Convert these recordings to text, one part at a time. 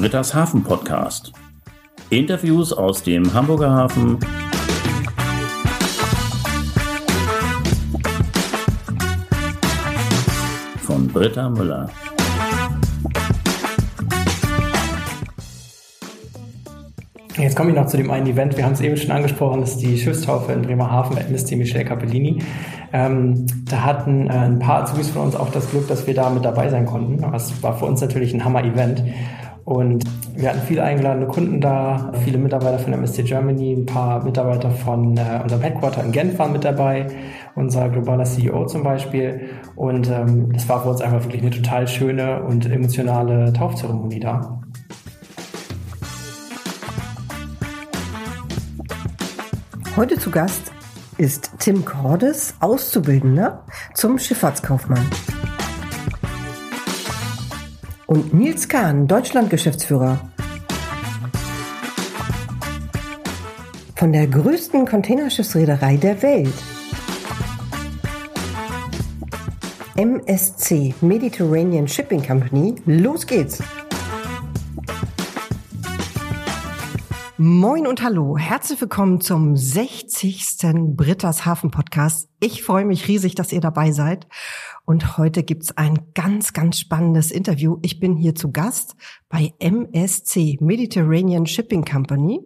Britta's Hafen Podcast. Interviews aus dem Hamburger Hafen. Von Britta Müller. Jetzt komme ich noch zu dem einen Event. Wir haben es eben schon angesprochen, das ist die Schiffstaufe in Bremerhaven mit MSC Michel Capellini. Ähm, da hatten äh, ein paar Azubis von uns auch das Glück, dass wir da mit dabei sein konnten. Das war für uns natürlich ein Hammer-Event. Und wir hatten viele eingeladene Kunden da, viele Mitarbeiter von MSC Germany, ein paar Mitarbeiter von äh, unserem Headquarter in Genf waren mit dabei, unser globaler CEO zum Beispiel. Und ähm, das war für uns einfach wirklich eine total schöne und emotionale Taufzeremonie da. Heute zu Gast ist Tim Cordes, Auszubildender zum Schifffahrtskaufmann. Und Nils Kahn, Deutschland-Geschäftsführer. Von der größten Containerschiffsreederei der Welt. MSC, Mediterranean Shipping Company. Los geht's! Moin und hallo, herzlich willkommen zum 60. Britta's Hafen Podcast. Ich freue mich riesig, dass ihr dabei seid. Und heute gibt's ein ganz, ganz spannendes Interview. Ich bin hier zu Gast bei MSC, Mediterranean Shipping Company,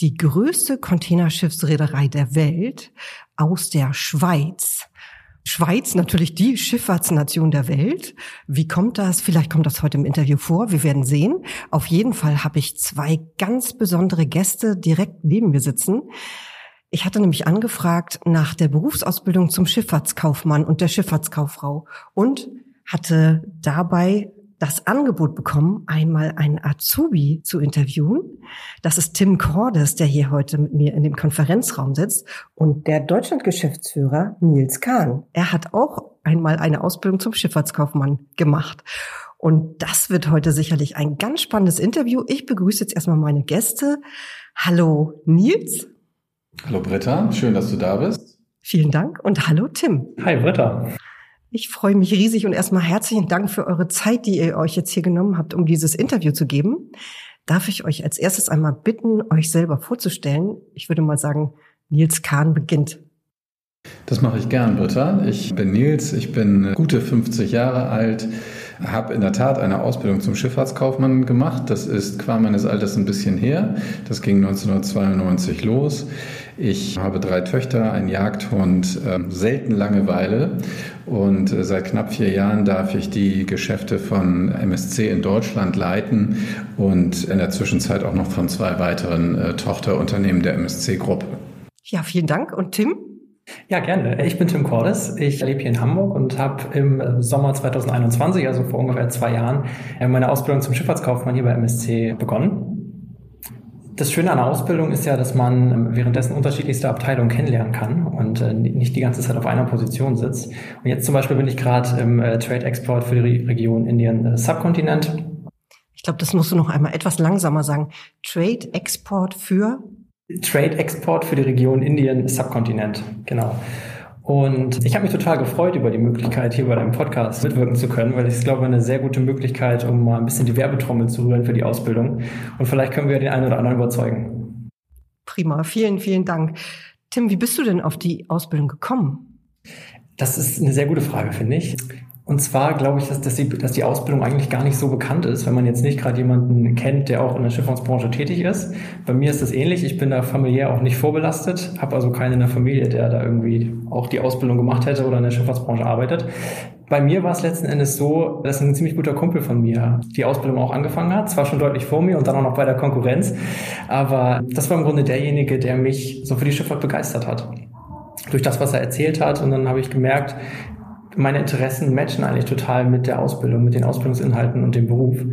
die größte Containerschiffsreederei der Welt aus der Schweiz. Schweiz natürlich die Schifffahrtsnation der Welt. Wie kommt das? Vielleicht kommt das heute im Interview vor. Wir werden sehen. Auf jeden Fall habe ich zwei ganz besondere Gäste direkt neben mir sitzen. Ich hatte nämlich angefragt nach der Berufsausbildung zum Schifffahrtskaufmann und der Schifffahrtskauffrau und hatte dabei das Angebot bekommen, einmal einen Azubi zu interviewen. Das ist Tim Cordes, der hier heute mit mir in dem Konferenzraum sitzt und der Deutschlandgeschäftsführer Nils Kahn. Er hat auch einmal eine Ausbildung zum Schifffahrtskaufmann gemacht. Und das wird heute sicherlich ein ganz spannendes Interview. Ich begrüße jetzt erstmal meine Gäste. Hallo Nils. Hallo Britta, schön, dass du da bist. Vielen Dank und hallo Tim. Hi Britta. Ich freue mich riesig und erstmal herzlichen Dank für eure Zeit, die ihr euch jetzt hier genommen habt, um dieses Interview zu geben. Darf ich euch als erstes einmal bitten, euch selber vorzustellen? Ich würde mal sagen, Nils Kahn beginnt. Das mache ich gern, Britta. Ich bin Nils, ich bin gute 50 Jahre alt, habe in der Tat eine Ausbildung zum Schifffahrtskaufmann gemacht. Das ist qua meines Alters ein bisschen her. Das ging 1992 los. Ich habe drei Töchter, einen Jagdhund, äh, selten Langeweile und äh, seit knapp vier Jahren darf ich die Geschäfte von MSC in Deutschland leiten und in der Zwischenzeit auch noch von zwei weiteren äh, Tochterunternehmen der MSC-Gruppe. Ja, vielen Dank. Und Tim? Ja, gerne. Ich bin Tim Cordes. Ich lebe hier in Hamburg und habe im Sommer 2021, also vor ungefähr zwei Jahren, meine Ausbildung zum Schifffahrtskaufmann hier bei MSC begonnen. Das Schöne an der Ausbildung ist ja, dass man ähm, währenddessen unterschiedlichste Abteilungen kennenlernen kann und äh, nicht die ganze Zeit auf einer Position sitzt. Und jetzt zum Beispiel bin ich gerade im äh, Trade Export für die Region Indien äh, Subkontinent. Ich glaube, das musst du noch einmal etwas langsamer sagen. Trade Export für? Trade Export für die Region Indien Subkontinent, genau. Und ich habe mich total gefreut über die Möglichkeit, hier bei deinem Podcast mitwirken zu können, weil ich es glaube, eine sehr gute Möglichkeit, um mal ein bisschen die Werbetrommel zu rühren für die Ausbildung. Und vielleicht können wir den einen oder anderen überzeugen. Prima, vielen, vielen Dank. Tim, wie bist du denn auf die Ausbildung gekommen? Das ist eine sehr gute Frage, finde ich. Und zwar glaube ich, dass, dass, die, dass die Ausbildung eigentlich gar nicht so bekannt ist, wenn man jetzt nicht gerade jemanden kennt, der auch in der Schifffahrtsbranche tätig ist. Bei mir ist das ähnlich. Ich bin da familiär auch nicht vorbelastet, habe also keinen in der Familie, der da irgendwie auch die Ausbildung gemacht hätte oder in der Schifffahrtsbranche arbeitet. Bei mir war es letzten Endes so, dass ein ziemlich guter Kumpel von mir die Ausbildung auch angefangen hat. Zwar schon deutlich vor mir und dann auch noch bei der Konkurrenz. Aber das war im Grunde derjenige, der mich so für die Schifffahrt begeistert hat durch das, was er erzählt hat. Und dann habe ich gemerkt, meine Interessen matchen eigentlich total mit der Ausbildung, mit den Ausbildungsinhalten und dem Beruf.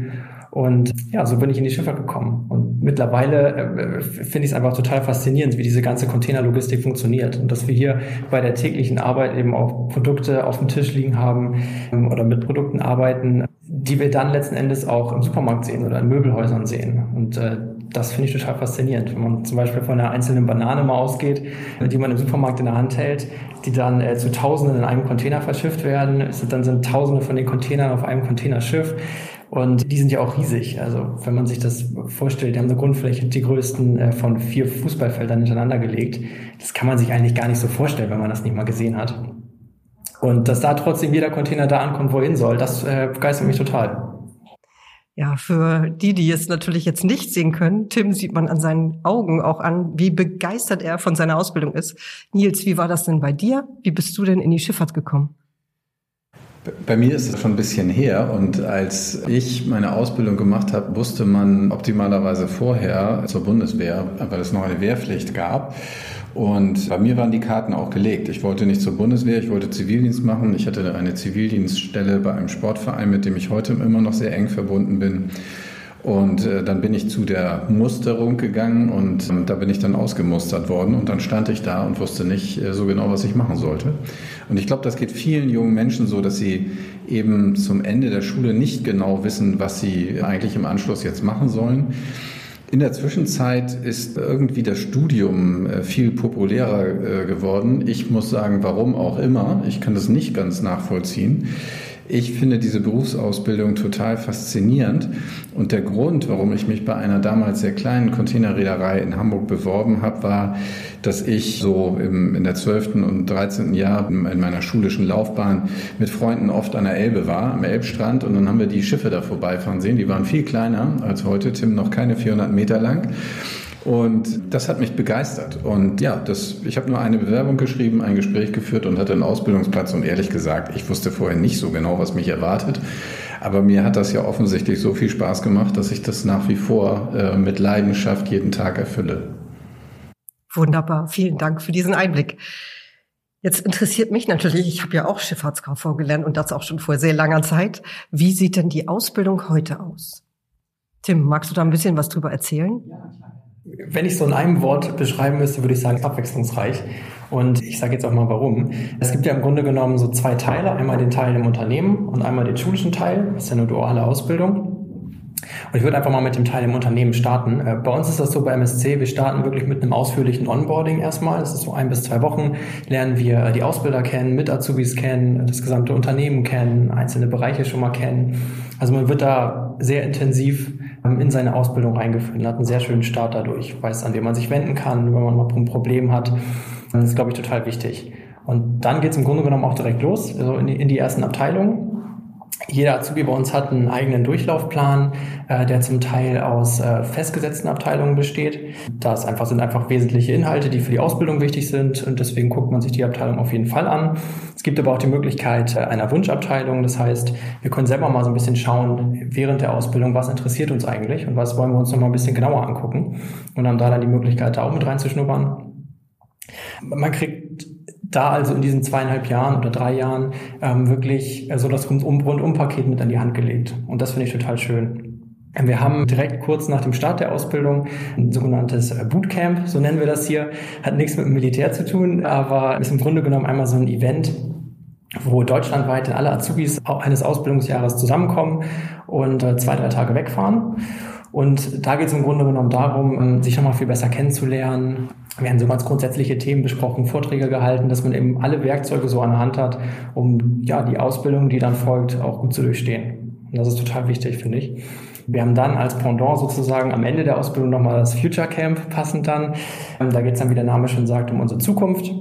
Und ja, so bin ich in die Schifffahrt gekommen. Und mittlerweile äh, finde ich es einfach total faszinierend, wie diese ganze Containerlogistik funktioniert. Und dass wir hier bei der täglichen Arbeit eben auch Produkte auf dem Tisch liegen haben ähm, oder mit Produkten arbeiten, die wir dann letzten Endes auch im Supermarkt sehen oder in Möbelhäusern sehen. Und äh, das finde ich total faszinierend. Wenn man zum Beispiel von einer einzelnen Banane mal ausgeht, die man im Supermarkt in der Hand hält, die dann äh, zu Tausenden in einem Container verschifft werden, dann sind Tausende von den Containern auf einem Containerschiff. Und die sind ja auch riesig. Also wenn man sich das vorstellt, die haben eine Grundfläche, die größten äh, von vier Fußballfeldern hintereinander gelegt. Das kann man sich eigentlich gar nicht so vorstellen, wenn man das nicht mal gesehen hat. Und dass da trotzdem jeder Container da ankommt, wo er hin soll, das äh, begeistert mich total. Ja, für die, die es natürlich jetzt nicht sehen können, Tim sieht man an seinen Augen auch an, wie begeistert er von seiner Ausbildung ist. Nils, wie war das denn bei dir? Wie bist du denn in die Schifffahrt gekommen? Bei mir ist es schon ein bisschen her und als ich meine Ausbildung gemacht habe, wusste man optimalerweise vorher zur Bundeswehr, weil es noch eine Wehrpflicht gab. Und bei mir waren die Karten auch gelegt. Ich wollte nicht zur Bundeswehr, ich wollte Zivildienst machen. Ich hatte eine Zivildienststelle bei einem Sportverein, mit dem ich heute immer noch sehr eng verbunden bin. Und äh, dann bin ich zu der Musterung gegangen und ähm, da bin ich dann ausgemustert worden und dann stand ich da und wusste nicht äh, so genau, was ich machen sollte. Und ich glaube, das geht vielen jungen Menschen so, dass sie eben zum Ende der Schule nicht genau wissen, was sie eigentlich im Anschluss jetzt machen sollen. In der Zwischenzeit ist irgendwie das Studium äh, viel populärer äh, geworden. Ich muss sagen, warum auch immer. Ich kann das nicht ganz nachvollziehen. Ich finde diese Berufsausbildung total faszinierend. Und der Grund, warum ich mich bei einer damals sehr kleinen Containerreederei in Hamburg beworben habe, war, dass ich so im, in der 12. und 13. Jahr in meiner schulischen Laufbahn mit Freunden oft an der Elbe war, am Elbstrand. Und dann haben wir die Schiffe da vorbeifahren sehen. Die waren viel kleiner als heute. Tim noch keine 400 Meter lang. Und das hat mich begeistert. Und ja, das, ich habe nur eine Bewerbung geschrieben, ein Gespräch geführt und hatte einen Ausbildungsplatz. Und ehrlich gesagt, ich wusste vorher nicht so genau, was mich erwartet. Aber mir hat das ja offensichtlich so viel Spaß gemacht, dass ich das nach wie vor äh, mit Leidenschaft jeden Tag erfülle. Wunderbar. Vielen Dank für diesen Einblick. Jetzt interessiert mich natürlich, ich habe ja auch Schifffahrtskauffrau gelernt und das auch schon vor sehr langer Zeit. Wie sieht denn die Ausbildung heute aus? Tim, magst du da ein bisschen was drüber erzählen? Ja, klar. Wenn ich so in einem Wort beschreiben müsste, würde ich sagen abwechslungsreich. Und ich sage jetzt auch mal warum. Es gibt ja im Grunde genommen so zwei Teile. Einmal den Teil im Unternehmen und einmal den schulischen Teil. Das ist ja eine duale Ausbildung. Und ich würde einfach mal mit dem Teil im Unternehmen starten. Äh, bei uns ist das so bei MSC, wir starten wirklich mit einem ausführlichen Onboarding erstmal. Das ist so ein bis zwei Wochen. Lernen wir die Ausbilder kennen, mit Azubis kennen, das gesamte Unternehmen kennen, einzelne Bereiche schon mal kennen. Also man wird da sehr intensiv in seine Ausbildung reingeführt und hat einen sehr schönen Start dadurch. Weiß, an wen man sich wenden kann, wenn man mal ein Problem hat. Das ist, glaube ich, total wichtig. Und dann geht es im Grunde genommen auch direkt los, also in die, in die ersten Abteilungen. Jeder Azubi bei uns hat einen eigenen Durchlaufplan, äh, der zum Teil aus äh, festgesetzten Abteilungen besteht. Das einfach sind einfach wesentliche Inhalte, die für die Ausbildung wichtig sind und deswegen guckt man sich die Abteilung auf jeden Fall an. Es gibt aber auch die Möglichkeit äh, einer Wunschabteilung. Das heißt, wir können selber mal so ein bisschen schauen während der Ausbildung, was interessiert uns eigentlich und was wollen wir uns noch mal ein bisschen genauer angucken und haben da dann die Möglichkeit, da auch mit reinzuschnuppern. Man kriegt da also in diesen zweieinhalb Jahren oder drei Jahren ähm, wirklich äh, so das Rundum-Paket mit an die Hand gelegt. Und das finde ich total schön. Wir haben direkt kurz nach dem Start der Ausbildung ein sogenanntes äh, Bootcamp, so nennen wir das hier. Hat nichts mit dem Militär zu tun, aber ist im Grunde genommen einmal so ein Event, wo deutschlandweit alle Azubis eines Ausbildungsjahres zusammenkommen und äh, zwei, drei Tage wegfahren. Und da geht es im Grunde genommen darum, ähm, sich nochmal viel besser kennenzulernen, wir haben so ganz grundsätzliche Themen besprochen, Vorträge gehalten, dass man eben alle Werkzeuge so an der Hand hat, um ja die Ausbildung, die dann folgt, auch gut zu durchstehen. Und das ist total wichtig, finde ich. Wir haben dann als Pendant sozusagen am Ende der Ausbildung nochmal das Future Camp passend dann. Ähm, da geht es dann, wie der Name schon sagt, um unsere Zukunft.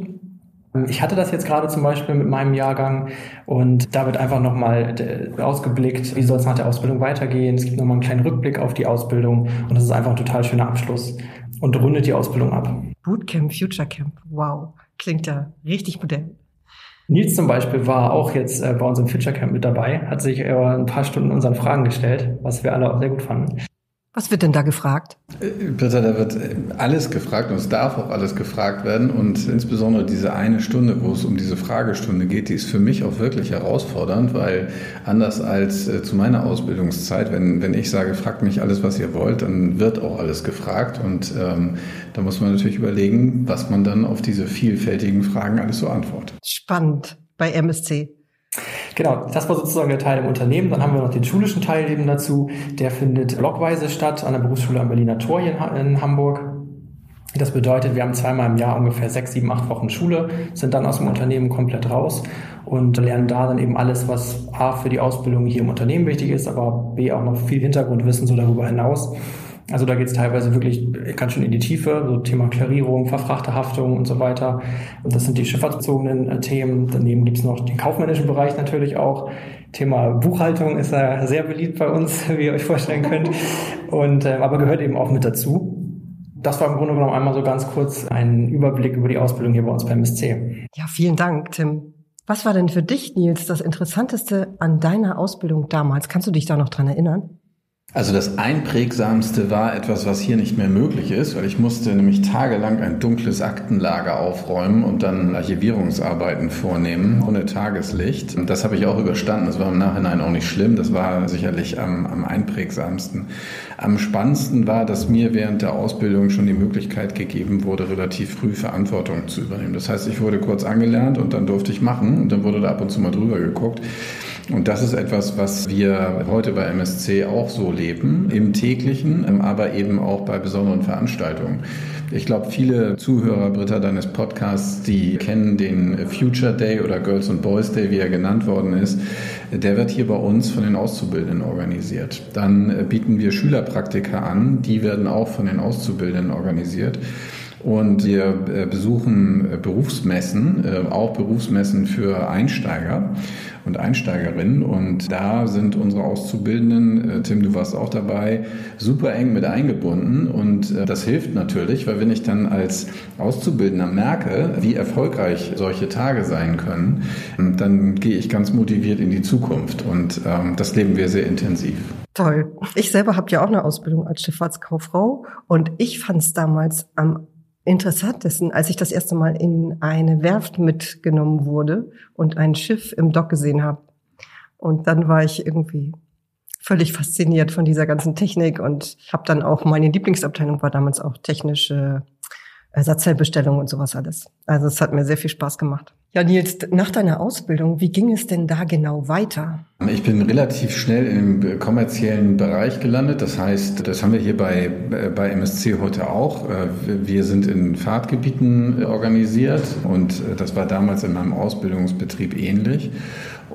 Ich hatte das jetzt gerade zum Beispiel mit meinem Jahrgang und da wird einfach nochmal äh, ausgeblickt, wie soll es nach der Ausbildung weitergehen. Es gibt nochmal einen kleinen Rückblick auf die Ausbildung und das ist einfach ein total schöner Abschluss und rundet die Ausbildung ab. Bootcamp, Future Camp, wow, klingt ja richtig modern. Nils zum Beispiel war auch jetzt äh, bei uns im Future Camp mit dabei, hat sich ein paar Stunden unseren Fragen gestellt, was wir alle auch sehr gut fanden. Was wird denn da gefragt? Britta, da wird alles gefragt und es darf auch alles gefragt werden. Und insbesondere diese eine Stunde, wo es um diese Fragestunde geht, die ist für mich auch wirklich herausfordernd, weil anders als äh, zu meiner Ausbildungszeit, wenn, wenn ich sage, fragt mich alles, was ihr wollt, dann wird auch alles gefragt. Und ähm, da muss man natürlich überlegen, was man dann auf diese vielfältigen Fragen alles so antwortet. Spannend bei MSC. Genau, das war sozusagen der Teil im Unternehmen. Dann haben wir noch den schulischen Teil eben dazu. Der findet blockweise statt an der Berufsschule am Berliner Tor hier in Hamburg. Das bedeutet, wir haben zweimal im Jahr ungefähr sechs, sieben, acht Wochen Schule, sind dann aus dem Unternehmen komplett raus und lernen da dann eben alles, was A für die Ausbildung hier im Unternehmen wichtig ist, aber B auch noch viel Hintergrundwissen so darüber hinaus. Also da geht es teilweise wirklich ganz schön in die Tiefe, so Thema Klarierung, Verfrachterhaftung und so weiter. Und das sind die schifffahrtsbezogenen äh, Themen. Daneben gibt es noch den kaufmännischen Bereich natürlich auch. Thema Buchhaltung ist ja sehr beliebt bei uns, wie ihr euch vorstellen könnt. Und äh, aber gehört eben auch mit dazu. Das war im Grunde genommen einmal so ganz kurz ein Überblick über die Ausbildung hier bei uns beim MSC. Ja, vielen Dank, Tim. Was war denn für dich, Nils, das Interessanteste an deiner Ausbildung damals? Kannst du dich da noch dran erinnern? Also das Einprägsamste war etwas, was hier nicht mehr möglich ist, weil ich musste nämlich tagelang ein dunkles Aktenlager aufräumen und dann Archivierungsarbeiten vornehmen ohne Tageslicht. Und das habe ich auch überstanden. Das war im Nachhinein auch nicht schlimm. Das war sicherlich am, am einprägsamsten. Am spannendsten war, dass mir während der Ausbildung schon die Möglichkeit gegeben wurde, relativ früh Verantwortung zu übernehmen. Das heißt, ich wurde kurz angelernt und dann durfte ich machen und dann wurde da ab und zu mal drüber geguckt. Und das ist etwas, was wir heute bei MSC auch so leben, im täglichen, ähm, aber eben auch bei besonderen Veranstaltungen. Ich glaube, viele Zuhörer, Britta, deines Podcasts, die kennen den Future Day oder Girls and Boys Day, wie er genannt worden ist. Der wird hier bei uns von den Auszubildenden organisiert. Dann äh, bieten wir Schülerpraktika an, die werden auch von den Auszubildenden organisiert. Und wir äh, besuchen äh, Berufsmessen, auch Berufsmessen für Einsteiger und Einsteigerinnen. Und da sind unsere Auszubildenden, äh, Tim, du warst auch dabei, super eng mit eingebunden. Und äh, das hilft natürlich, weil wenn ich dann als Auszubildender merke, wie erfolgreich solche Tage sein können, dann gehe ich ganz motiviert in die Zukunft. Und ähm, das leben wir sehr intensiv. Toll. Ich selber habe ja auch eine Ausbildung als Schifffahrtskauffrau und ich fand es damals am interessantesten, als ich das erste Mal in eine Werft mitgenommen wurde und ein Schiff im Dock gesehen habe. Und dann war ich irgendwie völlig fasziniert von dieser ganzen Technik und habe dann auch meine Lieblingsabteilung war damals auch technische Ersatzteilbestellung und sowas alles. Also es hat mir sehr viel Spaß gemacht. Ja, Nils, nach deiner Ausbildung, wie ging es denn da genau weiter? Ich bin relativ schnell im kommerziellen Bereich gelandet. Das heißt, das haben wir hier bei, bei MSC heute auch. Wir sind in Fahrtgebieten organisiert und das war damals in meinem Ausbildungsbetrieb ähnlich.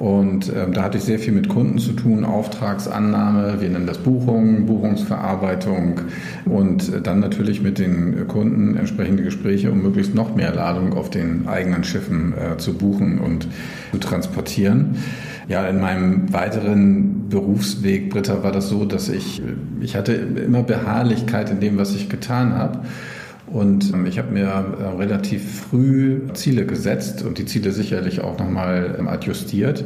Und ähm, da hatte ich sehr viel mit Kunden zu tun, Auftragsannahme, wir nennen das Buchung, Buchungsverarbeitung und dann natürlich mit den Kunden entsprechende Gespräche, um möglichst noch mehr Ladung auf den eigenen Schiffen äh, zu buchen und zu transportieren. Ja, in meinem weiteren Berufsweg, Britta, war das so, dass ich, ich hatte immer Beharrlichkeit in dem, was ich getan habe. Und ähm, ich habe mir äh, relativ früh Ziele gesetzt und die Ziele sicherlich auch nochmal ähm, adjustiert.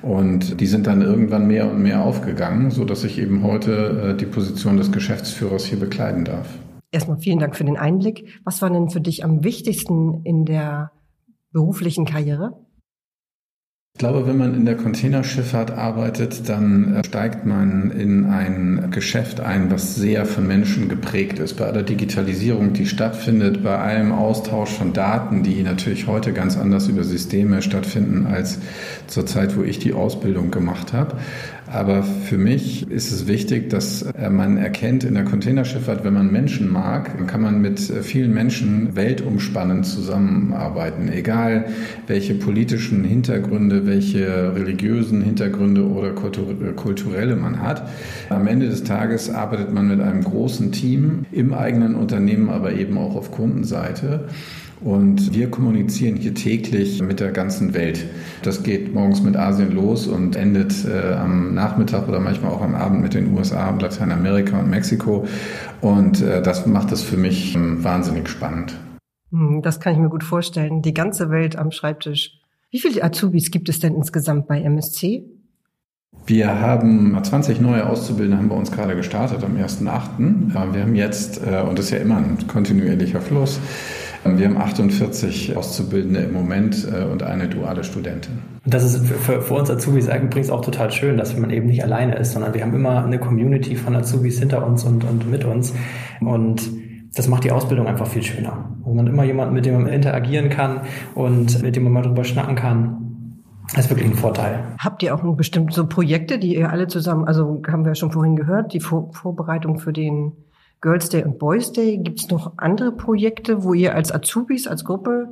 Und die sind dann irgendwann mehr und mehr aufgegangen, so dass ich eben heute äh, die Position des Geschäftsführers hier bekleiden darf. Erstmal vielen Dank für den Einblick. Was war denn für dich am wichtigsten in der beruflichen Karriere? Ich glaube, wenn man in der Containerschifffahrt arbeitet, dann äh, steigt man in ein Geschäft ein, was sehr von Menschen geprägt ist. Bei aller Digitalisierung, die stattfindet, bei allem Austausch von Daten, die natürlich heute ganz anders über Systeme stattfinden als zur Zeit, wo ich die Ausbildung gemacht habe. Aber für mich ist es wichtig, dass äh, man erkennt in der Containerschifffahrt, wenn man Menschen mag, kann man mit äh, vielen Menschen weltumspannend zusammenarbeiten. Egal welche politischen Hintergründe, welche religiösen Hintergründe oder äh, kulturelle man hat. Am Ende des Tages arbeitet man mit einem großen Team im eigenen Unternehmen, aber eben auch auf Kundenseite. Und wir kommunizieren hier täglich mit der ganzen Welt. Das geht morgens mit Asien los und endet äh, am Nachmittag oder manchmal auch am Abend mit den USA und Lateinamerika und Mexiko. Und äh, das macht es für mich ähm, wahnsinnig spannend. Hm, das kann ich mir gut vorstellen. Die ganze Welt am Schreibtisch. Wie viele Azubis gibt es denn insgesamt bei MSC? Wir haben 20 neue Auszubildende haben bei uns gerade gestartet am 1.8. Äh, wir haben jetzt, äh, und das ist ja immer ein kontinuierlicher Fluss, wir haben 48 Auszubildende im Moment äh, und eine duale Studentin. Und das ist für, für uns Azubis übrigens auch total schön, dass man eben nicht alleine ist, sondern wir haben immer eine Community von Azubis hinter uns und, und mit uns. Und das macht die Ausbildung einfach viel schöner. Wo man immer jemanden, mit dem man interagieren kann und mit dem man mal drüber schnacken kann. Das ist wirklich ein Vorteil. Habt ihr auch bestimmt so Projekte, die ihr alle zusammen, also haben wir schon vorhin gehört, die Vor Vorbereitung für den Girls Day und Boys Day. Gibt es noch andere Projekte, wo ihr als Azubis, als Gruppe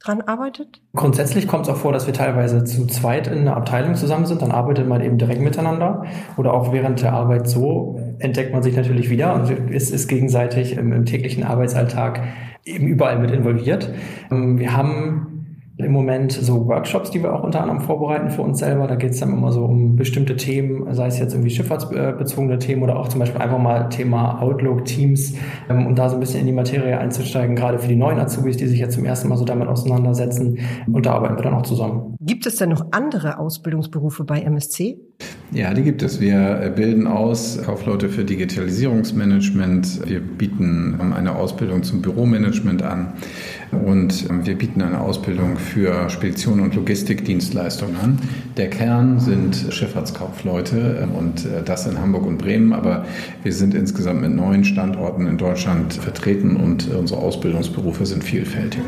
dran arbeitet? Grundsätzlich kommt es auch vor, dass wir teilweise zu zweit in einer Abteilung zusammen sind. Dann arbeitet man eben direkt miteinander. Oder auch während der Arbeit so entdeckt man sich natürlich wieder und ist, ist gegenseitig im, im täglichen Arbeitsalltag eben überall mit involviert. Ähm, wir haben im Moment so Workshops, die wir auch unter anderem vorbereiten für uns selber. Da geht es dann immer so um bestimmte Themen, sei es jetzt irgendwie schifffahrtsbezogene Themen oder auch zum Beispiel einfach mal Thema Outlook, Teams, ähm, um da so ein bisschen in die Materie einzusteigen, gerade für die neuen Azubis, die sich jetzt zum ersten Mal so damit auseinandersetzen. Und da arbeiten wir dann auch zusammen. Gibt es denn noch andere Ausbildungsberufe bei MSC? Ja, die gibt es. Wir bilden aus Kaufleute für Digitalisierungsmanagement. Wir bieten eine Ausbildung zum Büromanagement an und wir bieten eine Ausbildung für Spedition und Logistikdienstleistungen an. Der Kern sind Schifffahrtskaufleute und das in Hamburg und Bremen, aber wir sind insgesamt mit neun Standorten in Deutschland vertreten und unsere Ausbildungsberufe sind vielfältig.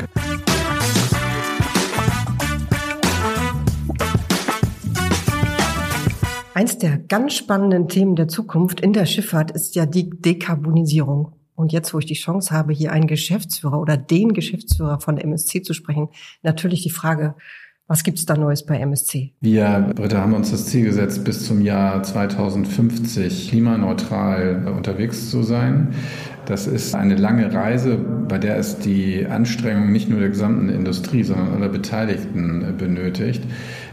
Eins der ganz spannenden Themen der Zukunft in der Schifffahrt ist ja die Dekarbonisierung. Und jetzt, wo ich die Chance habe, hier einen Geschäftsführer oder den Geschäftsführer von MSC zu sprechen, natürlich die Frage, was gibt's da Neues bei MSC? Wir, Britta, haben uns das Ziel gesetzt, bis zum Jahr 2050 klimaneutral unterwegs zu sein. Das ist eine lange Reise, bei der es die Anstrengung nicht nur der gesamten Industrie, sondern aller Beteiligten benötigt.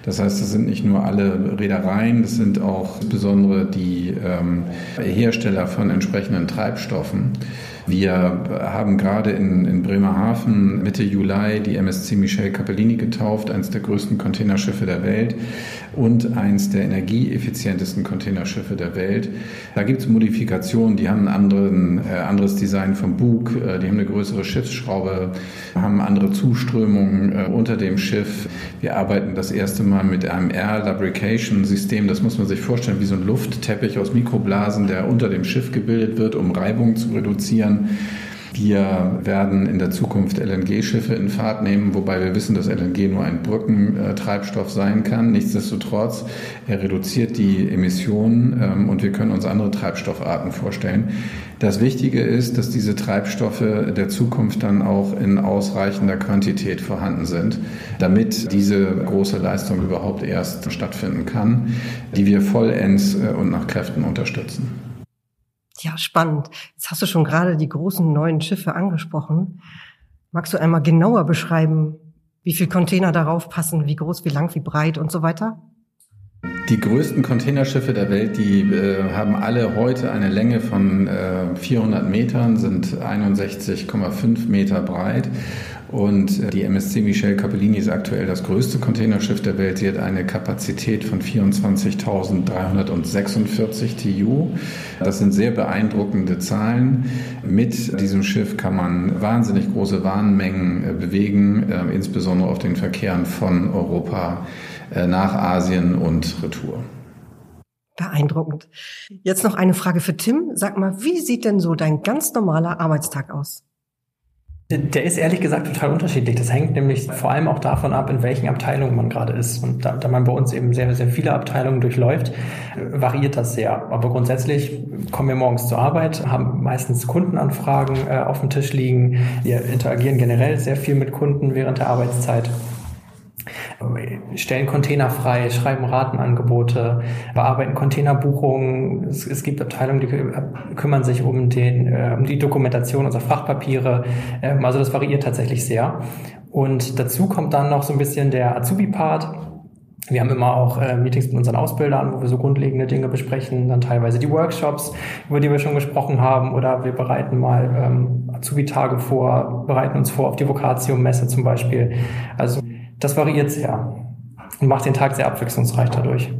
Das heißt, das sind nicht nur alle Reedereien, das sind auch insbesondere die ähm, Hersteller von entsprechenden Treibstoffen. Wir haben gerade in, in Bremerhaven Mitte Juli die MSC Michel Capellini getauft, eines der größten Containerschiffe der Welt und eines der energieeffizientesten Containerschiffe der Welt. Da gibt es Modifikationen, die haben ein anderen, äh, anderes Design vom Bug, äh, die haben eine größere Schiffsschraube, haben andere Zuströmungen äh, unter dem Schiff. Wir arbeiten das erste Mal mit einem Air Lubrication System, das muss man sich vorstellen, wie so ein Luftteppich aus Mikroblasen, der unter dem Schiff gebildet wird, um Reibung zu reduzieren. Wir werden in der Zukunft LNG-Schiffe in Fahrt nehmen, wobei wir wissen, dass LNG nur ein Brückentreibstoff sein kann. Nichtsdestotrotz, er reduziert die Emissionen ähm, und wir können uns andere Treibstoffarten vorstellen. Das Wichtige ist, dass diese Treibstoffe der Zukunft dann auch in ausreichender Quantität vorhanden sind, damit diese große Leistung überhaupt erst stattfinden kann, die wir vollends äh, und nach Kräften unterstützen. Ja, spannend. Jetzt hast du schon gerade die großen neuen Schiffe angesprochen. Magst du einmal genauer beschreiben, wie viele Container darauf passen, wie groß, wie lang, wie breit und so weiter? Die größten Containerschiffe der Welt, die äh, haben alle heute eine Länge von äh, 400 Metern, sind 61,5 Meter breit und die MSC Michel Capellini ist aktuell das größte Containerschiff der Welt. Sie hat eine Kapazität von 24.346 TU. Das sind sehr beeindruckende Zahlen. Mit diesem Schiff kann man wahnsinnig große Warenmengen äh, bewegen, äh, insbesondere auf den Verkehren von Europa äh, nach Asien und Retour. Beeindruckend. Jetzt noch eine Frage für Tim. Sag mal, wie sieht denn so dein ganz normaler Arbeitstag aus? Der ist ehrlich gesagt total unterschiedlich. Das hängt nämlich vor allem auch davon ab, in welchen Abteilungen man gerade ist. Und da, da man bei uns eben sehr, sehr viele Abteilungen durchläuft, variiert das sehr. Aber grundsätzlich kommen wir morgens zur Arbeit, haben meistens Kundenanfragen äh, auf dem Tisch liegen. Wir interagieren generell sehr viel mit Kunden während der Arbeitszeit stellen Container frei, schreiben Ratenangebote, bearbeiten Containerbuchungen. Es, es gibt Abteilungen, die kümmern sich um, den, äh, um die Dokumentation unserer Frachtpapiere. Ähm, also das variiert tatsächlich sehr. Und dazu kommt dann noch so ein bisschen der Azubi-Part. Wir haben immer auch äh, Meetings mit unseren Ausbildern, wo wir so grundlegende Dinge besprechen, dann teilweise die Workshops, über die wir schon gesprochen haben, oder wir bereiten mal ähm, Azubi-Tage vor, bereiten uns vor auf die Vokatium-Messe zum Beispiel. Also das variiert sehr und macht den Tag sehr abwechslungsreich dadurch.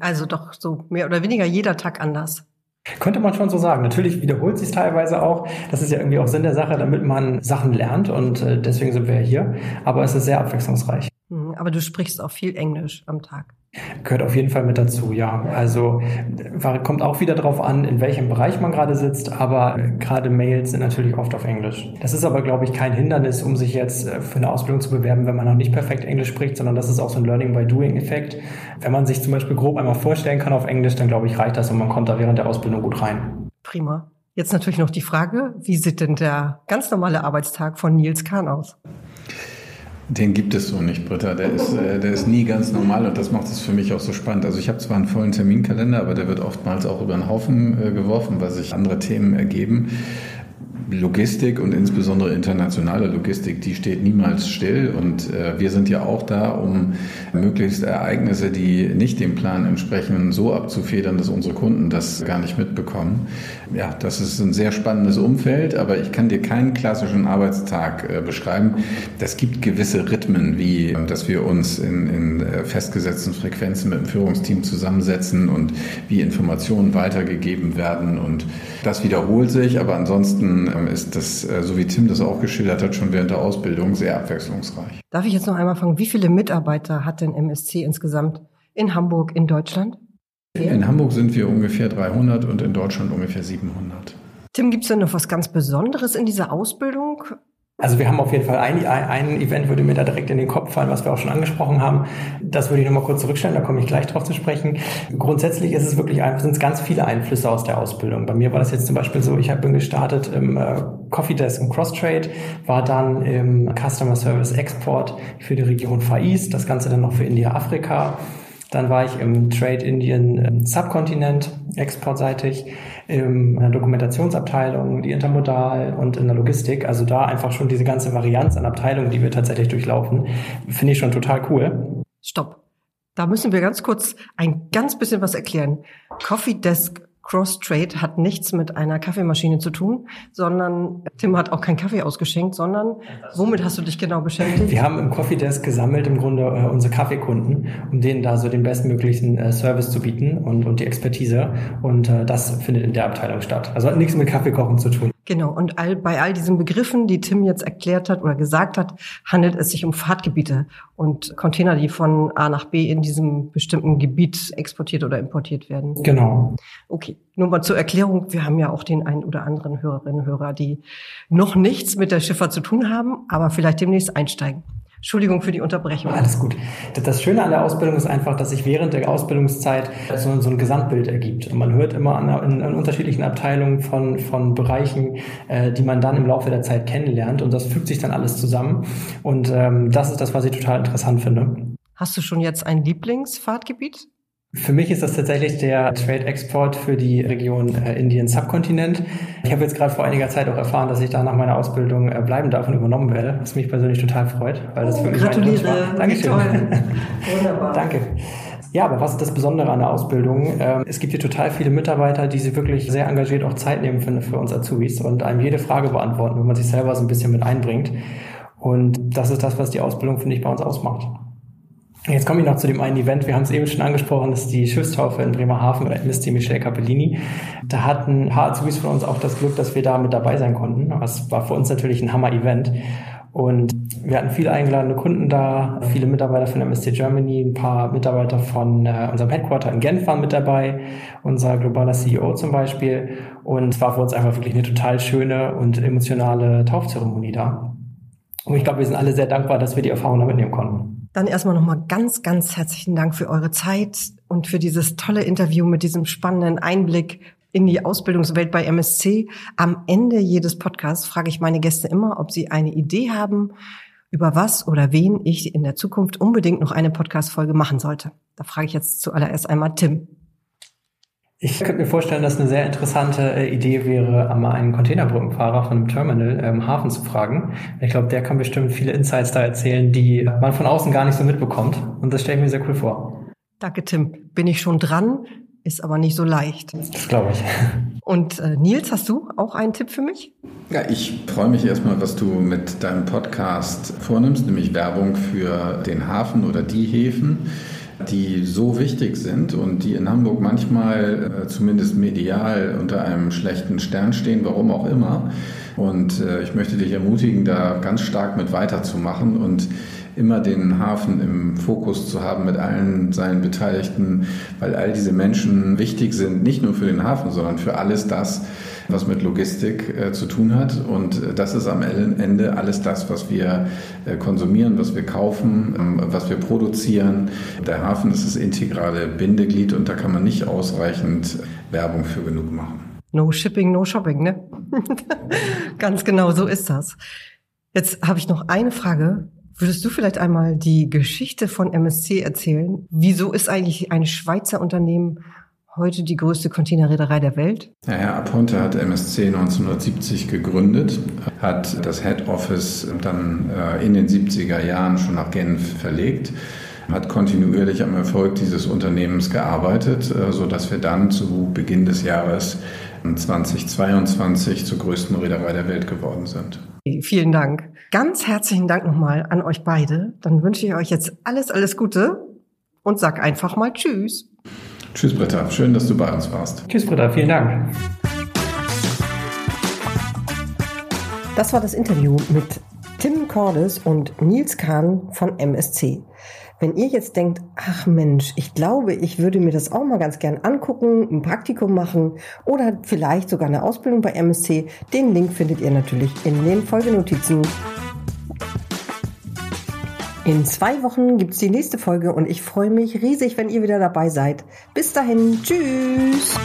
Also doch so mehr oder weniger jeder Tag anders. Könnte man schon so sagen. Natürlich wiederholt sich teilweise auch. Das ist ja irgendwie auch Sinn der Sache, damit man Sachen lernt und äh, deswegen sind wir hier. Aber es ist sehr abwechslungsreich. Mhm, aber du sprichst auch viel Englisch am Tag. Gehört auf jeden Fall mit dazu, ja. Also kommt auch wieder darauf an, in welchem Bereich man gerade sitzt, aber gerade Mails sind natürlich oft auf Englisch. Das ist aber, glaube ich, kein Hindernis, um sich jetzt äh, für eine Ausbildung zu bewerben, wenn man noch nicht perfekt Englisch spricht, sondern das ist auch so ein Learning by Doing-Effekt. Wenn man sich zum Beispiel grob einmal vorstellen kann auf Englisch, dann glaube ich, reicht das und man kommt da während der Ausbildung gut rein. Prima. Jetzt natürlich noch die Frage, wie sieht denn der ganz normale Arbeitstag von Nils Kahn aus? Den gibt es so nicht, Britta. Der ist, äh, der ist nie ganz normal und das macht es für mich auch so spannend. Also ich habe zwar einen vollen Terminkalender, aber der wird oftmals auch über den Haufen äh, geworfen, weil sich andere Themen ergeben. Logistik und insbesondere internationale Logistik, die steht niemals still. Und äh, wir sind ja auch da, um möglichst Ereignisse, die nicht dem Plan entsprechen, so abzufedern, dass unsere Kunden das gar nicht mitbekommen. Ja, das ist ein sehr spannendes Umfeld, aber ich kann dir keinen klassischen Arbeitstag äh, beschreiben. Das gibt gewisse Rhythmen, wie dass wir uns in, in äh, festgesetzten Frequenzen mit dem Führungsteam zusammensetzen und wie Informationen weitergegeben werden. Und das wiederholt sich, aber ansonsten ist das, äh, so wie Tim das auch geschildert hat, schon während der Ausbildung sehr abwechslungsreich. Darf ich jetzt noch einmal fragen, wie viele Mitarbeiter hat denn MSC insgesamt in Hamburg, in Deutschland? In Hamburg sind wir ungefähr 300 und in Deutschland ungefähr 700. Tim, gibt es denn noch was ganz Besonderes in dieser Ausbildung? Also wir haben auf jeden Fall ein, ein Event, würde mir da direkt in den Kopf fallen, was wir auch schon angesprochen haben. Das würde ich nochmal kurz zurückstellen, da komme ich gleich drauf zu sprechen. Grundsätzlich ist es wirklich einfach, sind es ganz viele Einflüsse aus der Ausbildung. Bei mir war das jetzt zum Beispiel so, ich bin gestartet im äh, Coffee Desk im Crosstrade, war dann im Customer Service Export für die Region Far East, das Ganze dann noch für India, Afrika. Dann war ich im Trade Indian ähm, Subkontinent, exportseitig, in der Dokumentationsabteilung, die Intermodal und in der Logistik. Also da einfach schon diese ganze Varianz an Abteilungen, die wir tatsächlich durchlaufen, finde ich schon total cool. Stopp. Da müssen wir ganz kurz ein ganz bisschen was erklären. Coffee Desk Cross-Trade hat nichts mit einer Kaffeemaschine zu tun, sondern Tim hat auch keinen Kaffee ausgeschenkt, sondern womit hast du dich genau beschäftigt? Wir haben im Coffee Desk gesammelt im Grunde äh, unsere Kaffeekunden, um denen da so den bestmöglichen äh, Service zu bieten und, und die Expertise. Und äh, das findet in der Abteilung statt. Also hat nichts mit Kaffeekochen zu tun. Genau, und all, bei all diesen Begriffen, die Tim jetzt erklärt hat oder gesagt hat, handelt es sich um Fahrtgebiete und Container, die von A nach B in diesem bestimmten Gebiet exportiert oder importiert werden. Genau. Okay, nur mal zur Erklärung, wir haben ja auch den einen oder anderen Hörerinnen und Hörer, die noch nichts mit der Schifffahrt zu tun haben, aber vielleicht demnächst einsteigen. Entschuldigung für die Unterbrechung. Alles gut. Das Schöne an der Ausbildung ist einfach, dass sich während der Ausbildungszeit so, so ein Gesamtbild ergibt. Und man hört immer an, in, in, unterschiedlichen Abteilungen von, von Bereichen, äh, die man dann im Laufe der Zeit kennenlernt. Und das fügt sich dann alles zusammen. Und ähm, das ist das, was ich total interessant finde. Hast du schon jetzt ein Lieblingsfahrtgebiet? Für mich ist das tatsächlich der Trade Export für die Region äh, Indien Subkontinent. Ich habe jetzt gerade vor einiger Zeit auch erfahren, dass ich da nach meiner Ausbildung äh, bleiben darf und übernommen werde, was mich persönlich total freut, weil das oh, wirklich gratuliere. war. Dankeschön. Wunderbar. Danke. Ja, aber was ist das Besondere an der Ausbildung? Ähm, es gibt hier total viele Mitarbeiter, die sich wirklich sehr engagiert auch Zeit nehmen für, für uns Azubis und einem jede Frage beantworten, wenn man sich selber so ein bisschen mit einbringt. Und das ist das, was die Ausbildung, finde ich, bei uns ausmacht. Jetzt komme ich noch zu dem einen Event. Wir haben es eben schon angesprochen, das ist die Schiffstaufe in Bremerhaven bei MSC Michel Capellini. Da hatten ein paar Azubis von uns auch das Glück, dass wir da mit dabei sein konnten. Das war für uns natürlich ein Hammer-Event. Und wir hatten viele eingeladene Kunden da, viele Mitarbeiter von MSC Germany, ein paar Mitarbeiter von äh, unserem Headquarter in Genf waren mit dabei, unser globaler CEO zum Beispiel. Und es war für uns einfach wirklich eine total schöne und emotionale Taufzeremonie da. Und ich glaube, wir sind alle sehr dankbar, dass wir die Erfahrung da mitnehmen konnten. Dann erstmal nochmal ganz, ganz herzlichen Dank für eure Zeit und für dieses tolle Interview mit diesem spannenden Einblick in die Ausbildungswelt bei MSC. Am Ende jedes Podcasts frage ich meine Gäste immer, ob sie eine Idee haben, über was oder wen ich in der Zukunft unbedingt noch eine Podcast-Folge machen sollte. Da frage ich jetzt zuallererst einmal Tim. Ich könnte mir vorstellen, dass eine sehr interessante äh, Idee wäre, einmal einen Containerbrückenfahrer von einem Terminal im Hafen zu fragen. Ich glaube, der kann bestimmt viele Insights da erzählen, die man von außen gar nicht so mitbekommt. Und das stelle ich mir sehr cool vor. Danke, Tim. Bin ich schon dran, ist aber nicht so leicht. Das glaube ich. Und äh, Nils, hast du auch einen Tipp für mich? Ja, ich freue mich erstmal, was du mit deinem Podcast vornimmst, nämlich Werbung für den Hafen oder die Häfen die so wichtig sind und die in Hamburg manchmal äh, zumindest medial unter einem schlechten Stern stehen, warum auch immer. Und äh, ich möchte dich ermutigen, da ganz stark mit weiterzumachen und immer den Hafen im Fokus zu haben mit allen seinen Beteiligten, weil all diese Menschen wichtig sind, nicht nur für den Hafen, sondern für alles das, was mit Logistik äh, zu tun hat. Und äh, das ist am Ende alles das, was wir äh, konsumieren, was wir kaufen, ähm, was wir produzieren. Der Hafen ist das integrale Bindeglied und da kann man nicht ausreichend Werbung für genug machen. No shipping, no shopping, ne? Ganz genau, so ist das. Jetzt habe ich noch eine Frage. Würdest du vielleicht einmal die Geschichte von MSC erzählen? Wieso ist eigentlich ein Schweizer Unternehmen heute die größte Containerreederei der Welt? Ja, Herr Aponte hat MSC 1970 gegründet, hat das Head Office dann äh, in den 70er Jahren schon nach Genf verlegt hat kontinuierlich am Erfolg dieses Unternehmens gearbeitet, äh, so dass wir dann zu Beginn des Jahres 2022 zur größten Reederei der Welt geworden sind. Vielen Dank. Ganz herzlichen Dank nochmal an euch beide. Dann wünsche ich euch jetzt alles, alles Gute und sag einfach mal Tschüss. Tschüss, Britta. Schön, dass du bei uns warst. Tschüss, Britta. Vielen Dank. Das war das Interview mit Tim Cordes und Nils Kahn von MSC. Wenn ihr jetzt denkt, ach Mensch, ich glaube, ich würde mir das auch mal ganz gern angucken, ein Praktikum machen oder vielleicht sogar eine Ausbildung bei MSC, den Link findet ihr natürlich in den Folgenotizen. In zwei Wochen gibt's die nächste Folge und ich freue mich riesig, wenn ihr wieder dabei seid. Bis dahin, tschüss!